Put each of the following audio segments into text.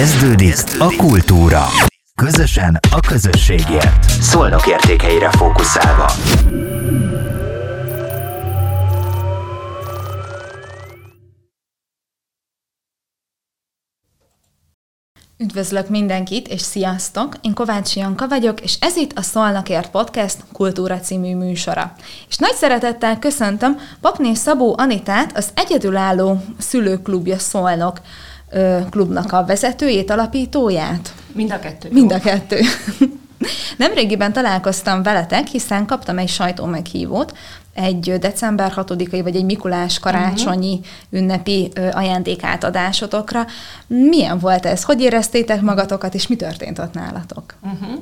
Kezdődik a kultúra. Közösen a közösségért. Szolnok értékeire fókuszálva. Üdvözlök mindenkit, és sziasztok! Én Kovács Janka vagyok, és ez itt a Szolnakért Podcast Kultúra című műsora. És nagy szeretettel köszöntöm Papné Szabó Anitát, az egyedülálló szülőklubja Szolnok klubnak a vezetőjét, alapítóját. Mind a kettő. Mind a kettő. Nemrégiben találkoztam veletek, hiszen kaptam egy sajtó meghívót, egy december 6-ai vagy egy Mikulás karácsonyi uh-huh. ünnepi ajándékátadásotokra. Milyen volt ez? Hogy éreztétek magatokat, és mi történt ott nálatok? Uh-huh.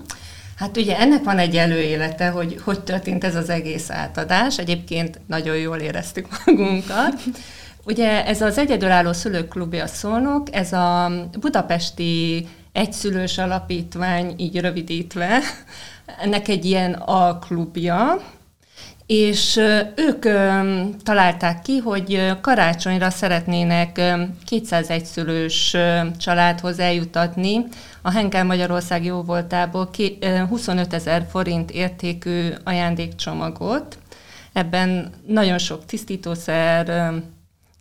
Hát ugye ennek van egy előélete, hogy hogy történt ez az egész átadás. Egyébként nagyon jól éreztük magunkat. Ugye ez az egyedülálló szülőklubja Szolnok, ez a budapesti egyszülős alapítvány, így rövidítve, ennek egy ilyen alklubja, és ők találták ki, hogy karácsonyra szeretnének 201 szülős családhoz eljutatni a Henkel Magyarország jóvoltából 25 ezer forint értékű ajándékcsomagot. Ebben nagyon sok tisztítószer,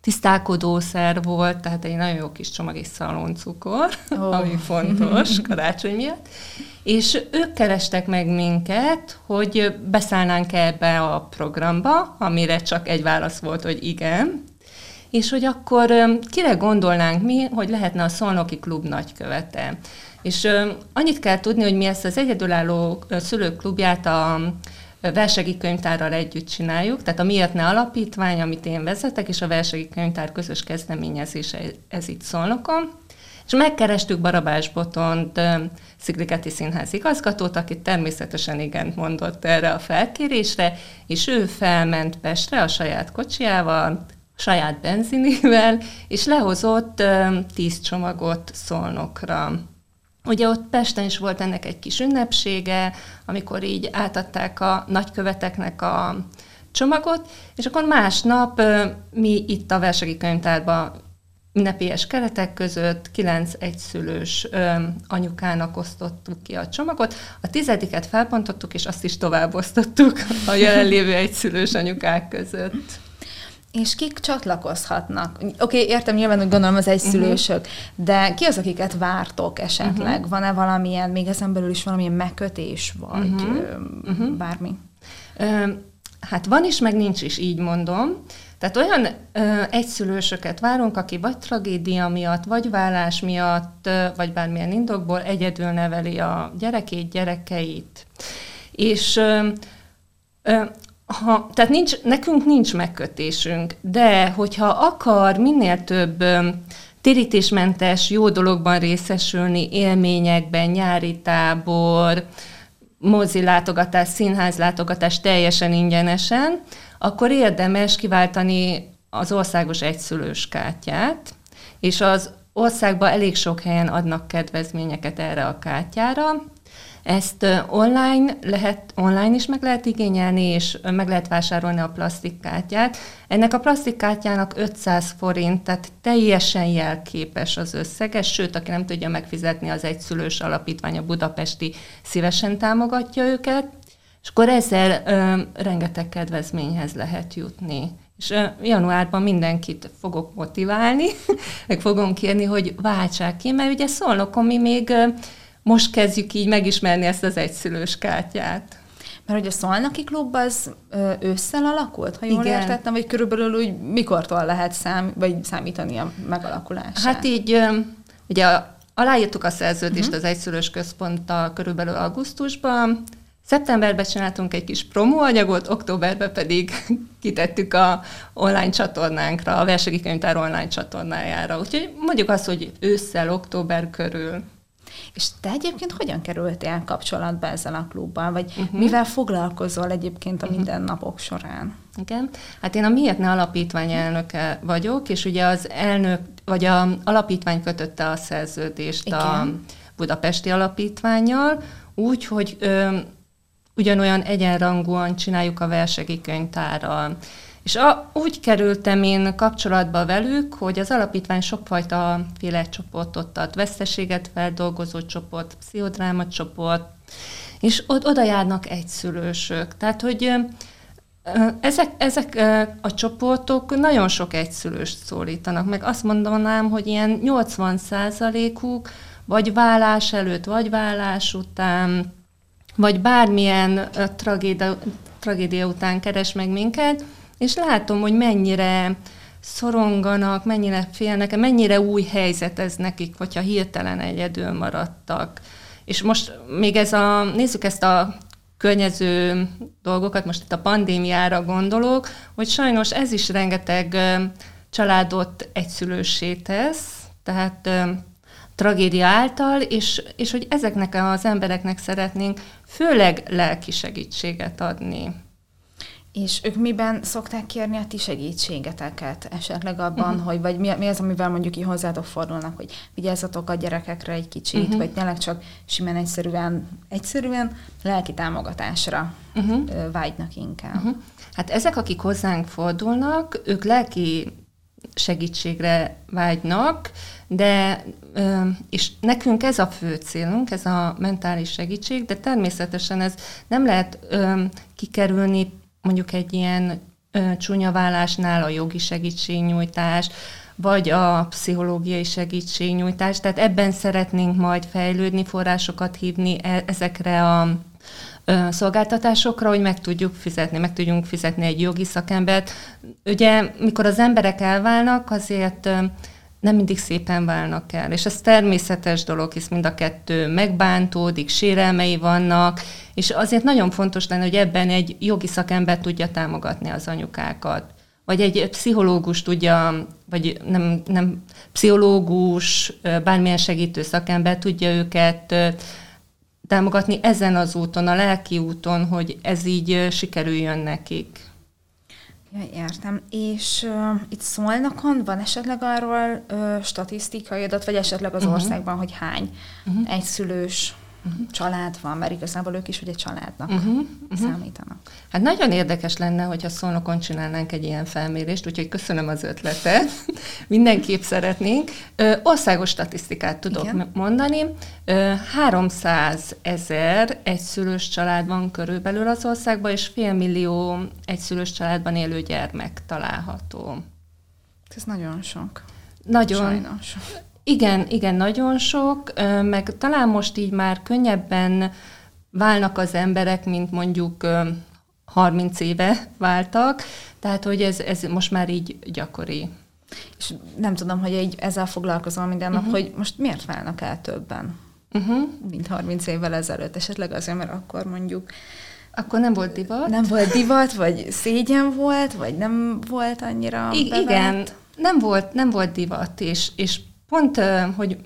tisztálkodószer volt, tehát egy nagyon jó kis csomag és szaloncukor, oh. ami fontos karácsony miatt. És ők kerestek meg minket, hogy beszállnánk ebbe a programba, amire csak egy válasz volt, hogy igen, és hogy akkor kire gondolnánk mi, hogy lehetne a Szolnoki Klub nagykövete. És annyit kell tudni, hogy mi ezt az egyedülálló szülők klubját a versegi könyvtárral együtt csináljuk, tehát a Miért ne alapítvány, amit én vezetek, és a versegi könyvtár közös kezdeményezése, ez itt Szolnokon. És megkerestük Barabás Botont, Szigligeti Színház igazgatót, aki természetesen igent mondott erre a felkérésre, és ő felment Pestre a saját kocsiával, saját benzinivel, és lehozott tíz csomagot Szolnokra. Ugye ott Pesten is volt ennek egy kis ünnepsége, amikor így átadták a nagyköveteknek a csomagot, és akkor másnap mi itt a Versegi Könyvtárban ünnepélyes keretek között kilenc egyszülős anyukának osztottuk ki a csomagot. A tizediket felpontottuk, és azt is továbbosztottuk a jelenlévő egyszülős anyukák között. És kik csatlakozhatnak? Oké, okay, értem, nyilván, hogy gondolom az egyszülősök, uh-huh. de ki az, akiket vártok esetleg? Uh-huh. Van-e valamilyen, még ezen belül is valamilyen megkötés, vagy uh-huh. Uh-huh. bármi? Uh, hát van is, meg nincs is, így mondom. Tehát olyan ö, egyszülősöket várunk, aki vagy tragédia miatt, vagy vállás miatt, ö, vagy bármilyen indokból egyedül neveli a gyerekét, gyerekeit. És ö, ö, ha, tehát nincs, nekünk nincs megkötésünk, de hogyha akar minél több térítésmentes, jó dologban részesülni, élményekben, nyári tábor, mozi látogatás, színház látogatás teljesen ingyenesen, akkor érdemes kiváltani az országos egyszülős kártyát, és az országban elég sok helyen adnak kedvezményeket erre a kártyára, ezt online, lehet, online is meg lehet igényelni, és meg lehet vásárolni a plastikkártyát. Ennek a plastikkártyának 500 forint, tehát teljesen jelképes az összeges, sőt, aki nem tudja megfizetni, az egyszülős alapítvány, a budapesti szívesen támogatja őket, és akkor ezzel ö, rengeteg kedvezményhez lehet jutni. És ö, januárban mindenkit fogok motiválni, meg fogom kérni, hogy váltsák ki, mert ugye szólnokon mi még ö, most kezdjük így megismerni ezt az egyszülős kártyát. Mert hogy a Szolnoki Klub az ősszel alakult, ha jól Igen. értettem, vagy körülbelül úgy mikortól lehet szám, vagy számítani a megalakulását? Hát így, ugye aláírtuk a szerződést uh-huh. az egyszülős központtal körülbelül augusztusban, Szeptemberben csináltunk egy kis promóanyagot, októberben pedig kitettük a online csatornánkra, a Versegi Könyvtár online csatornájára. Úgyhogy mondjuk azt, hogy ősszel, október körül. És te egyébként hogyan kerültél kapcsolatba ezzel a klubban, vagy uh-huh. mivel foglalkozol egyébként a uh-huh. mindennapok során? Igen, hát én a Miért ne alapítvány elnöke vagyok, és ugye az elnök, vagy a alapítvány kötötte a szerződést Igen. a budapesti alapítványjal, úgy, hogy ö, ugyanolyan egyenrangúan csináljuk a versegi könyvtárral. És a, úgy kerültem én kapcsolatba velük, hogy az alapítvány sokfajta féle csoportot ad, veszteséget feldolgozó csoport, pszichodráma csoport, és ott oda járnak egyszülősök. Tehát, hogy ezek, ezek a csoportok nagyon sok egyszülőst szólítanak, meg azt mondanám, hogy ilyen 80 uk vagy vállás előtt, vagy vállás után, vagy bármilyen tragédia, tragédia után keres meg minket, és látom, hogy mennyire szoronganak, mennyire félnek, mennyire új helyzet ez nekik, hogyha hirtelen egyedül maradtak. És most még ez a, nézzük ezt a környező dolgokat, most itt a pandémiára gondolok, hogy sajnos ez is rengeteg családot egyszülősé tesz, tehát tragédia által, és, és hogy ezeknek az embereknek szeretnénk főleg lelki segítséget adni. És ők miben szokták kérni a ti segítségeteket? Esetleg abban, uh-huh. hogy vagy mi, mi az, amivel mondjuk ki hozzátok fordulnak, hogy vigyázzatok a gyerekekre egy kicsit, uh-huh. vagy tényleg csak simán egyszerűen, egyszerűen lelki támogatásra uh-huh. vágynak inkább. Uh-huh. Hát ezek, akik hozzánk fordulnak, ők lelki segítségre vágynak, de és nekünk ez a fő célunk, ez a mentális segítség, de természetesen ez nem lehet kikerülni mondjuk egy ilyen csúnya vállásnál a jogi segítségnyújtás, vagy a pszichológiai segítségnyújtás. Tehát ebben szeretnénk majd fejlődni, forrásokat hívni e, ezekre a szolgáltatásokra, hogy meg tudjuk fizetni, meg tudjunk fizetni egy jogi szakembert. Ugye, mikor az emberek elválnak, azért nem mindig szépen válnak el. És ez természetes dolog, hisz mind a kettő megbántódik, sérelmei vannak, és azért nagyon fontos lenne, hogy ebben egy jogi szakember tudja támogatni az anyukákat. Vagy egy pszichológus tudja, vagy nem, nem pszichológus, bármilyen segítő szakember tudja őket támogatni ezen az úton, a lelki úton, hogy ez így sikerüljön nekik. Ja, értem. És uh, itt Szolnokon van esetleg arról uh, statisztikai adat, vagy esetleg az uh-huh. országban, hogy hány uh-huh. egyszülős uh-huh. család van, mert igazából ők is ugye családnak uh-huh. Uh-huh. számítanak. Hát nagyon érdekes lenne, hogyha Szolnokon csinálnánk egy ilyen felmérést, úgyhogy köszönöm az ötletet. Mindenképp szeretnénk. Ö, országos statisztikát tudok Igen. mondani. Ö, 300 ezer egyszülős család van körülbelül az országban, és félmillió egyszülős családban élő gyermek található. Ez nagyon sok. Nagyon. Sajnos. Igen, igen, nagyon sok, meg talán most így már könnyebben válnak az emberek, mint mondjuk 30 éve váltak, tehát hogy ez, ez most már így gyakori. És nem tudom, hogy egy, ezzel foglalkozom minden nap, uh-huh. hogy most miért válnak el többen, uh-huh. mint 30 évvel ezelőtt, esetleg azért, mert akkor mondjuk akkor nem volt divat? Nem volt divat, vagy szégyen volt, vagy nem volt annyira I- Igen, nem volt, nem volt divat, és, és Pont, hogy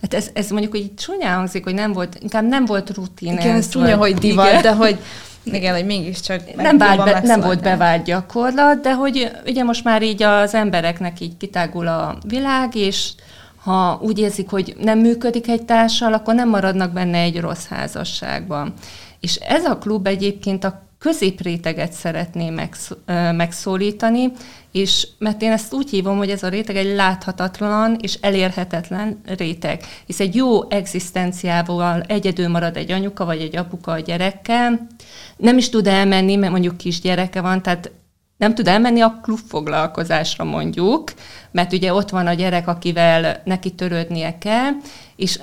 Hát ez, ez mondjuk hogy csúnyán hangzik, hogy nem volt, inkább nem volt rutin. Igen, ez csúnya, hogy divat, igen. de hogy igen, hogy mégiscsak nem, vált be, nem volt bevált gyakorlat, de hogy ugye most már így az embereknek így kitágul a világ, és ha úgy érzik, hogy nem működik egy társal, akkor nem maradnak benne egy rossz házasságban. És ez a klub egyébként a középréteget szeretné megsz, megszólítani, és mert én ezt úgy hívom, hogy ez a réteg egy láthatatlan és elérhetetlen réteg, hisz egy jó egzisztenciával egyedül marad egy anyuka vagy egy apuka a gyerekkel, nem is tud elmenni, mert mondjuk kisgyereke van, tehát nem tud elmenni a klubfoglalkozásra mondjuk, mert ugye ott van a gyerek, akivel neki törődnie kell, és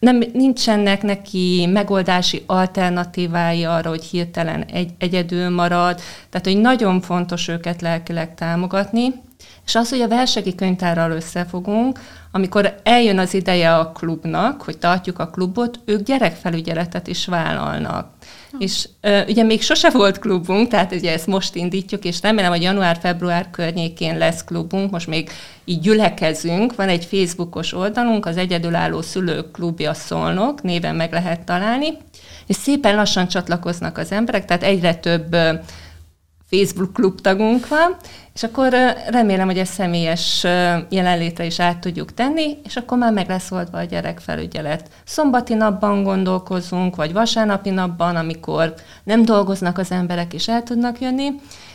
nem, nincsenek neki megoldási alternatívái arra, hogy hirtelen egy, egyedül marad, tehát hogy nagyon fontos őket lelkileg támogatni, és az, hogy a versegi könyvtárral összefogunk, amikor eljön az ideje a klubnak, hogy tartjuk a klubot, ők gyerekfelügyeletet is vállalnak. És ö, ugye még sose volt klubunk, tehát ugye ezt most indítjuk, és remélem, hogy január-február környékén lesz klubunk, most még így gyülekezünk, van egy Facebookos oldalunk, az Egyedülálló Szülők Klubja Szolnok, néven meg lehet találni, és szépen lassan csatlakoznak az emberek, tehát egyre több Facebook klub tagunk van, És akkor remélem, hogy ezt személyes jelenlétre is át tudjuk tenni, és akkor már meg lesz oldva a gyerekfelügyelet. Szombati napban gondolkozunk, vagy vasárnapi napban, amikor nem dolgoznak az emberek, és el tudnak jönni,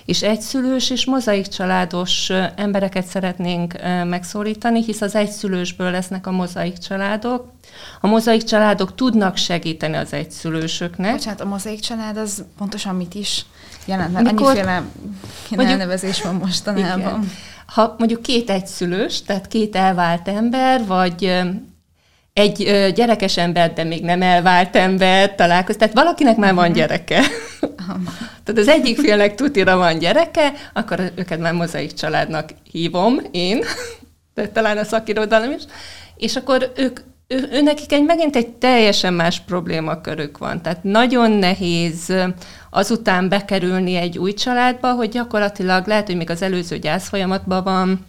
és egyszülős és mozaik családos embereket szeretnénk megszólítani, hisz az egyszülősből lesznek a mozaik családok. A mozaik családok tudnak segíteni az egyszülősöknek. Bocsánat, a mozaik család az pontosan mit is jelent? Mert Mikor, annyiféle mondjuk, elnevezés van mostanában. Igen. Ha mondjuk két egyszülős, tehát két elvált ember, vagy egy gyerekes ember, de még nem elvált ember találkozik. Tehát valakinek már van mhm. gyereke. Tehát az egyik félnek tutira van gyereke, akkor őket már mozaik családnak hívom én, de talán a szakirodalom is, és akkor ők ő, nekik egy megint egy teljesen más problémakörük van. Tehát nagyon nehéz azután bekerülni egy új családba, hogy gyakorlatilag lehet, hogy még az előző gyász folyamatban van,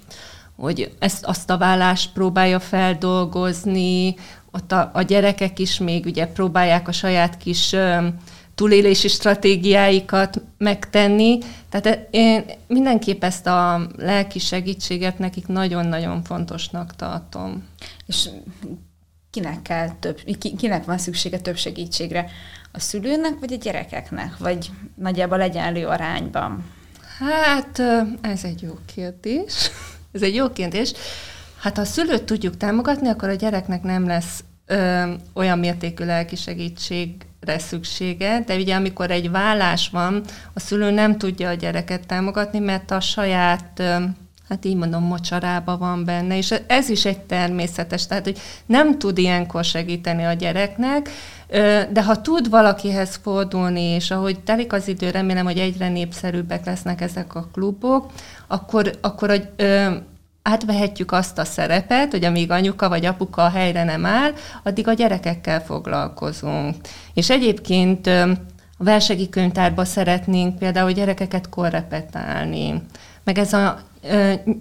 hogy ezt, azt a vállást próbálja feldolgozni, ott a, a gyerekek is még ugye próbálják a saját kis ö, túlélési stratégiáikat megtenni. Tehát én mindenképp ezt a lelki segítséget nekik nagyon-nagyon fontosnak tartom. És kinek kell több, kinek van szüksége több segítségre? A szülőnek, vagy a gyerekeknek? Vagy nagyjából egyenlő arányban? Hát, ez egy jó kérdés. Ez egy jó kérdés. Hát ha a szülőt tudjuk támogatni, akkor a gyereknek nem lesz ö, olyan mértékű lelki segítségre szüksége, de ugye amikor egy vállás van, a szülő nem tudja a gyereket támogatni, mert a saját ö, hát így mondom, mocsarába van benne, és ez is egy természetes, tehát hogy nem tud ilyenkor segíteni a gyereknek, de ha tud valakihez fordulni, és ahogy telik az idő, remélem, hogy egyre népszerűbbek lesznek ezek a klubok, akkor, akkor hogy, ö, átvehetjük azt a szerepet, hogy amíg anyuka vagy apuka a helyre nem áll, addig a gyerekekkel foglalkozunk. És egyébként a versegi könyvtárba szeretnénk például gyerekeket korrepetálni, meg ez a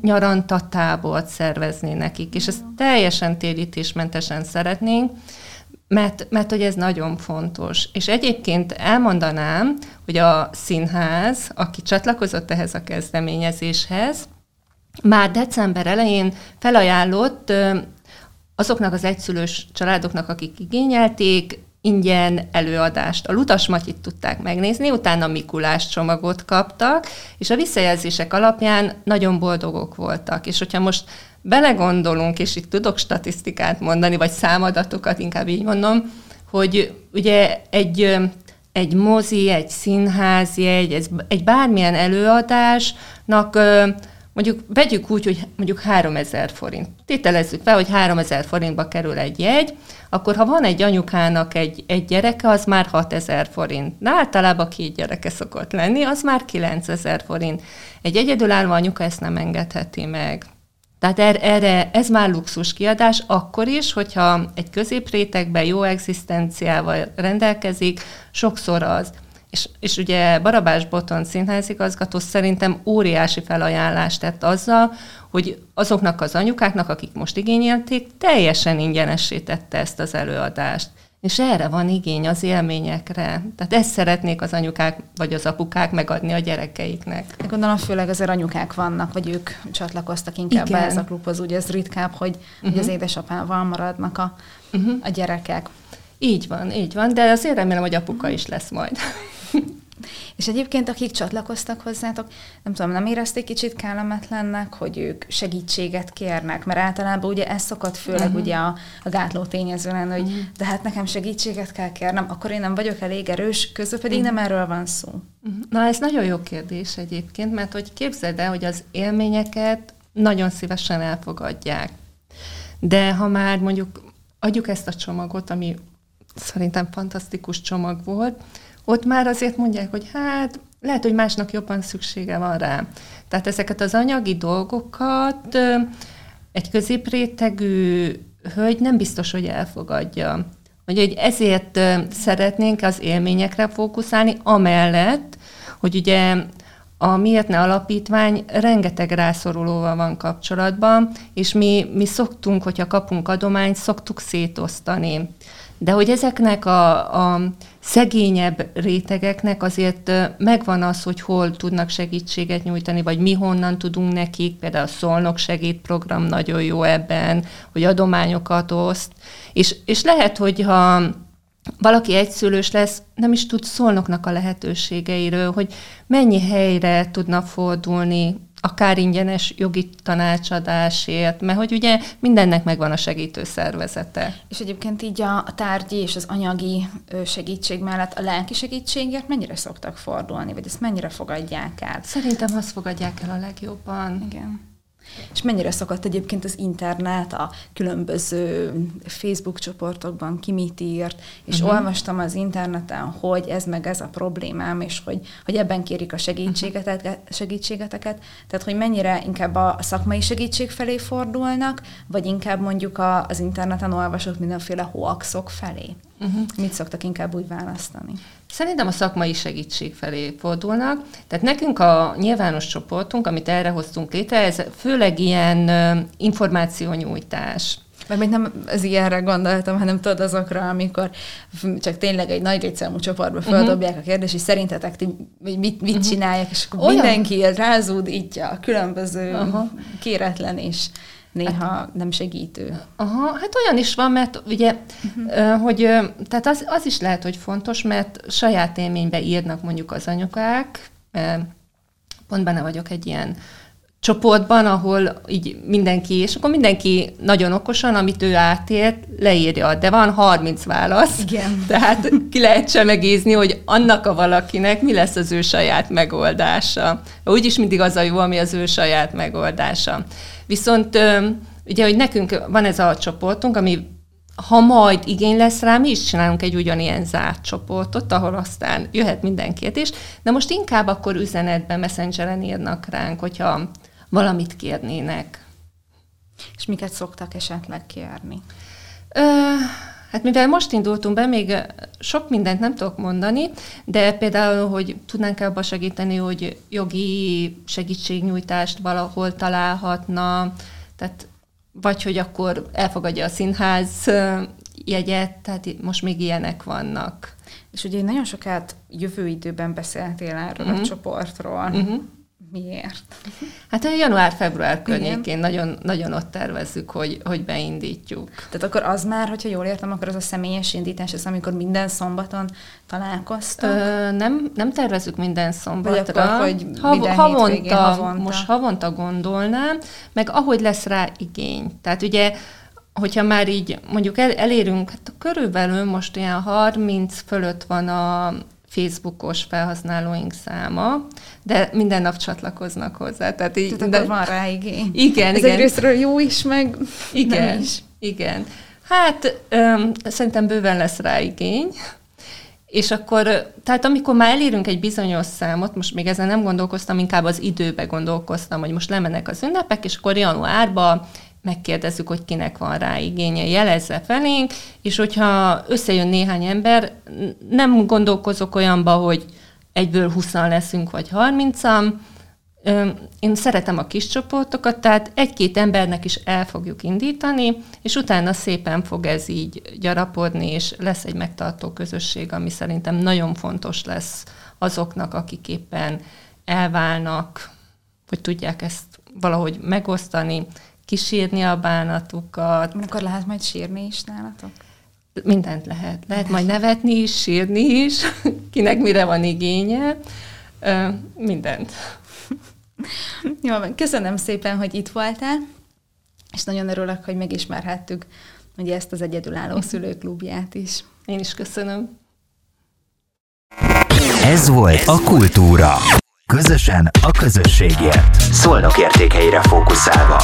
nyaranta tábort szervezni nekik, és ezt teljesen térítésmentesen szeretnénk, mert, mert hogy ez nagyon fontos. És egyébként elmondanám, hogy a színház, aki csatlakozott ehhez a kezdeményezéshez, már december elején felajánlott azoknak az egyszülős családoknak, akik igényelték, ingyen előadást. A Lutas Matyit tudták megnézni, utána Mikulás csomagot kaptak, és a visszajelzések alapján nagyon boldogok voltak. És hogyha most belegondolunk, és itt tudok statisztikát mondani, vagy számadatokat, inkább így mondom, hogy ugye egy, egy mozi, egy színházi, egy, egy bármilyen előadásnak mondjuk vegyük úgy, hogy mondjuk 3000 forint. Tételezzük fel, hogy 3000 forintba kerül egy jegy, akkor ha van egy anyukának egy, egy gyereke, az már 6000 forint. De általában két gyereke szokott lenni, az már 9000 forint. Egy egyedülálló anyuka ezt nem engedheti meg. Tehát er, erre, ez már luxus kiadás, akkor is, hogyha egy középrétegben jó egzisztenciával rendelkezik, sokszor az. És, és ugye Barabás Boton színházigazgató szerintem óriási felajánlást tett azzal, hogy azoknak az anyukáknak, akik most igényelték, teljesen ingyenessé tette ezt az előadást. És erre van igény az élményekre. Tehát ezt szeretnék az anyukák vagy az apukák megadni a gyerekeiknek. Én gondolom, főleg azért anyukák vannak, vagy ők csatlakoztak inkább Igen. be ez a klubhoz. Ugye ez ritkább, hogy, uh-huh. hogy az édesapával maradnak a, uh-huh. a gyerekek. Így van, így van, de azért remélem, hogy apuka is lesz majd. És egyébként, akik csatlakoztak hozzátok, nem tudom, nem érezték kicsit kellemetlennek, hogy ők segítséget kérnek, mert általában ugye ez szokott főleg uh-huh. ugye a, a gátló tényező lenni, hogy uh-huh. de hát nekem segítséget kell kérnem, akkor én nem vagyok elég erős, közben pedig uh-huh. nem erről van szó. Uh-huh. Na, ez nagyon jó kérdés egyébként, mert hogy képzeld el, hogy az élményeket nagyon szívesen elfogadják. De ha már mondjuk adjuk ezt a csomagot, ami szerintem fantasztikus csomag volt, ott már azért mondják, hogy hát lehet, hogy másnak jobban szüksége van rá. Tehát ezeket az anyagi dolgokat egy középrétegű hölgy nem biztos, hogy elfogadja. Hogy, hogy ezért szeretnénk az élményekre fókuszálni, amellett, hogy ugye a Miért ne alapítvány rengeteg rászorulóval van kapcsolatban, és mi, mi szoktunk, hogyha kapunk adományt, szoktuk szétosztani. De hogy ezeknek a, a szegényebb rétegeknek azért megvan az, hogy hol tudnak segítséget nyújtani, vagy mi honnan tudunk nekik, például a Szolnok segítprogram nagyon jó ebben, hogy adományokat oszt, és, és lehet, hogy ha valaki egyszülős lesz, nem is tud szolnoknak a lehetőségeiről, hogy mennyi helyre tudna fordulni, akár ingyenes jogi tanácsadásért, mert hogy ugye mindennek megvan a segítő szervezete. És egyébként így a, tárgyi és az anyagi segítség mellett a lelki segítségért mennyire szoktak fordulni, vagy ezt mennyire fogadják el? Szerintem azt fogadják el a legjobban. Igen. És mennyire szokott egyébként az internet, a különböző Facebook csoportokban ki mit írt, és uh-huh. olvastam az interneten, hogy ez meg ez a problémám, és hogy, hogy ebben kérik a segítségeteket, segítségeteket, tehát hogy mennyire inkább a szakmai segítség felé fordulnak, vagy inkább mondjuk a, az interneten olvasott mindenféle hoaxok felé. Uh-huh. Mit szoktak inkább úgy választani? Szerintem a szakmai segítség felé fordulnak. Tehát nekünk a nyilvános csoportunk, amit erre hoztunk létre, ez főleg ilyen információnyújtás. Mert még nem az ilyenre gondoltam, hanem tudod azokra, amikor csak tényleg egy nagy létszámú csoportba mhm. földobják uh-huh. a kérdést, és szerintetek ti mit, mit uh-huh. csinálják, és akkor Olyan? mindenki rázúdítja a különböző uh-huh. kéretlen és néha hát, nem segítő. Aha, hát olyan is van, mert ugye, uh-huh. hogy tehát az, az is lehet, hogy fontos, mert saját élménybe írnak mondjuk az anyukák, pont benne vagyok egy ilyen csoportban, ahol így mindenki, és akkor mindenki nagyon okosan, amit ő átélt, leírja, de van 30 válasz. Igen. Tehát ki lehet sem megézni, hogy annak a valakinek mi lesz az ő saját megoldása. Úgyis mindig az a jó, ami az ő saját megoldása. Viszont ugye, hogy nekünk van ez a csoportunk, ami ha majd igény lesz rá, mi is csinálunk egy ugyanilyen zárt csoportot, ahol aztán jöhet minden kérdés, de most inkább akkor üzenetben, messengeren írnak ránk, hogyha valamit kérnének. És miket szoktak esetleg kérni? Ö, hát mivel most indultunk be, még sok mindent nem tudok mondani, de például, hogy tudnánk abba segíteni, hogy jogi segítségnyújtást valahol találhatna, tehát vagy hogy akkor elfogadja a színház jegyet, tehát most még ilyenek vannak. És ugye nagyon sokat jövő időben beszéltél erről uh-huh. a csoportról. Uh-huh. Miért? Hát január-február környékén nagyon, nagyon ott tervezzük, hogy, hogy beindítjuk. Tehát akkor az már, hogyha jól értem, akkor az a személyes indítás, az amikor minden szombaton találkoztak? Ö, nem, nem tervezzük minden szombatra. Vagy akkor, hogy Hav- havonta, havonta. Most havonta gondolnám, meg ahogy lesz rá igény. Tehát ugye hogyha már így mondjuk el, elérünk, hát körülbelül most ilyen 30 fölött van a, Facebookos felhasználóink száma, de minden nap csatlakoznak hozzá. Tehát, így, Tehát de... van rá igény. Igen, Ez igen. egyrésztről jó is, meg igen, nem is. Igen. Hát öm, szerintem bőven lesz rá igény. És akkor, tehát amikor már elérünk egy bizonyos számot, most még ezen nem gondolkoztam, inkább az időbe gondolkoztam, hogy most lemennek az ünnepek, és akkor januárban megkérdezzük, hogy kinek van rá igénye, jelezze felénk, és hogyha összejön néhány ember, nem gondolkozok olyanba, hogy egyből 20 leszünk, vagy 30-an, én szeretem a kis csoportokat, tehát egy-két embernek is el fogjuk indítani, és utána szépen fog ez így gyarapodni, és lesz egy megtartó közösség, ami szerintem nagyon fontos lesz azoknak, akik éppen elválnak, hogy tudják ezt valahogy megosztani, kisírni a bánatukat. Akkor lehet majd sírni is nálatok? Mindent lehet. Lehet majd nevetni is, sírni is, kinek mire van igénye. Mindent. Jó, köszönöm szépen, hogy itt voltál, és nagyon örülök, hogy megismerhettük ugye ezt az egyedülálló szülőklubját is. Én is köszönöm. Ez volt a Kultúra. Közösen a közösségért. Szolnok értékeire fókuszálva.